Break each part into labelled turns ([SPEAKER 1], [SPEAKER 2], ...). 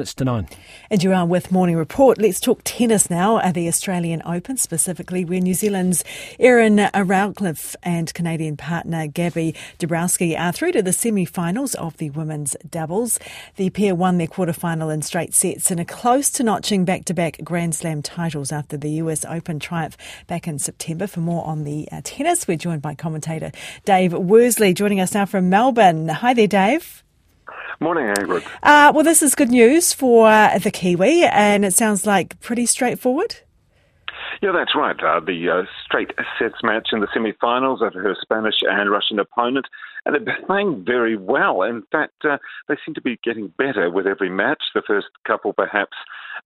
[SPEAKER 1] It's to nine.
[SPEAKER 2] And you are with Morning Report. Let's talk tennis now at the Australian Open, specifically where New Zealand's Erin Routliffe and Canadian partner Gaby Dabrowski are through to the semi-finals of the women's doubles. The pair won their quarterfinal in straight sets and are close to notching back-to-back Grand Slam titles after the US Open triumph back in September. For more on the uh, tennis, we're joined by commentator Dave Worsley, joining us now from Melbourne. Hi there, Dave.
[SPEAKER 3] Morning, Ingrid.
[SPEAKER 2] Uh, well, this is good news for uh, the Kiwi, and it sounds like pretty straightforward.
[SPEAKER 3] Yeah, that's right. Uh, the uh, straight sets match in the semi-finals of her Spanish and Russian opponent, and they're playing very well. In fact, uh, they seem to be getting better with every match. The first couple, perhaps,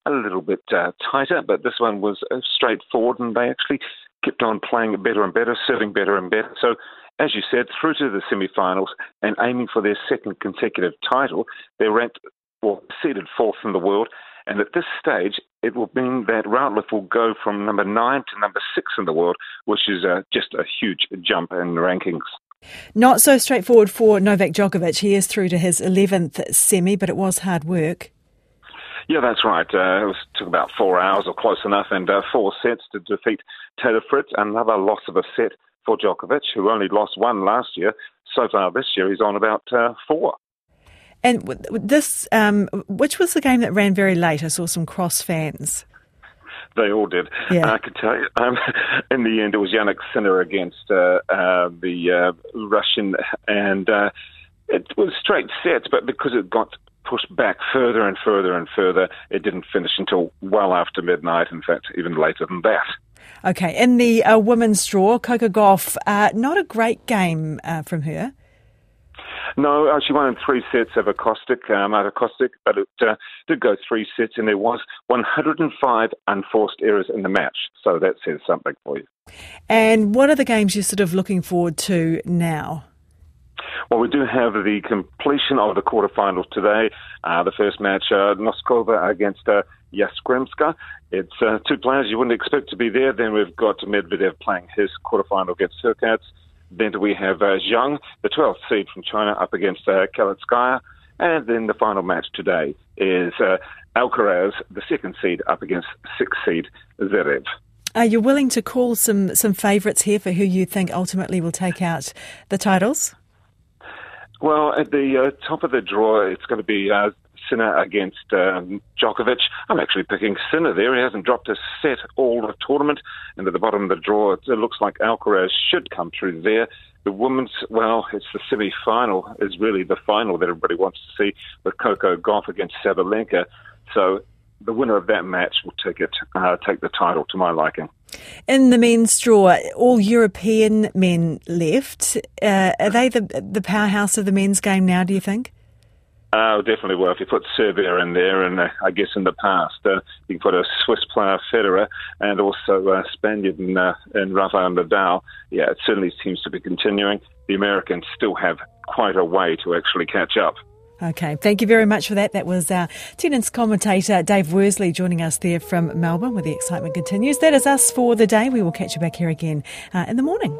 [SPEAKER 3] a little bit uh, tighter, but this one was uh, straightforward, and they actually kept on playing better and better, serving better and better. So as you said, through to the semi-finals and aiming for their second consecutive title. They're ranked, well, seeded fourth in the world. And at this stage, it will mean that Routliffe will go from number nine to number six in the world, which is uh, just a huge jump in rankings.
[SPEAKER 2] Not so straightforward for Novak Djokovic. He is through to his 11th semi, but it was hard work.
[SPEAKER 3] Yeah, that's right. Uh, it was, took about four hours or close enough and uh, four sets to defeat Taylor Fritz. Another loss of a set for Djokovic, who only lost one last year. So far this year, he's on about uh, four.
[SPEAKER 2] And this, um, which was the game that ran very late? I saw some cross fans.
[SPEAKER 3] They all did. Yeah. I could tell you. Um, in the end, it was Jannik Sinner against uh, uh, the uh, Russian, and uh, it was straight sets, but because it got pushed back further and further and further, it didn't finish until well after midnight. In fact, even later than that.
[SPEAKER 2] Okay, in the uh, women's draw, Coco Gauff, uh, not a great game uh, from her.
[SPEAKER 3] No, uh, she won in three sets over Kostyuk, um, out of Kostyuk, but it uh, did go three sets, and there was 105 unforced errors in the match. So that says something for you.
[SPEAKER 2] And what are the games you're sort of looking forward to now?
[SPEAKER 3] Well, we do have the completion of the quarterfinals today. Uh, the first match, uh, Noskova against uh, Yastremska. It's uh, two players you wouldn't expect to be there. Then we've got Medvedev playing his quarterfinal against Hurkacz. Then we have uh, Zheng, the 12th seed from China, up against uh. And then the final match today is uh, Alcaraz, the second seed, up against sixth seed Zverev.
[SPEAKER 2] Are you willing to call some, some favourites here for who you think ultimately will take out the titles?
[SPEAKER 3] Well, at the uh, top of the draw, it's going to be uh, Sinner against um, Djokovic. I'm actually picking Sinner there. He hasn't dropped a set all the tournament. And at the bottom of the draw, it looks like Alcaraz should come through there. The women's, well, it's the semi-final is really the final that everybody wants to see with Coco Gauff against Sabalenka. So the winner of that match will take it, uh, take the title to my liking.
[SPEAKER 2] In the men's draw, all European men left. Uh, are they the the powerhouse of the men's game now? Do you think?
[SPEAKER 3] Uh, definitely well. If you put Serbia in there, and uh, I guess in the past, uh, you put a Swiss player, Federer, and also a Spaniard in, uh, in Rafael Nadal. Yeah, it certainly seems to be continuing. The Americans still have quite a way to actually catch up.
[SPEAKER 2] Okay, thank you very much for that. That was our tennis commentator Dave Worsley joining us there from Melbourne where the excitement continues. That is us for the day. We will catch you back here again uh, in the morning.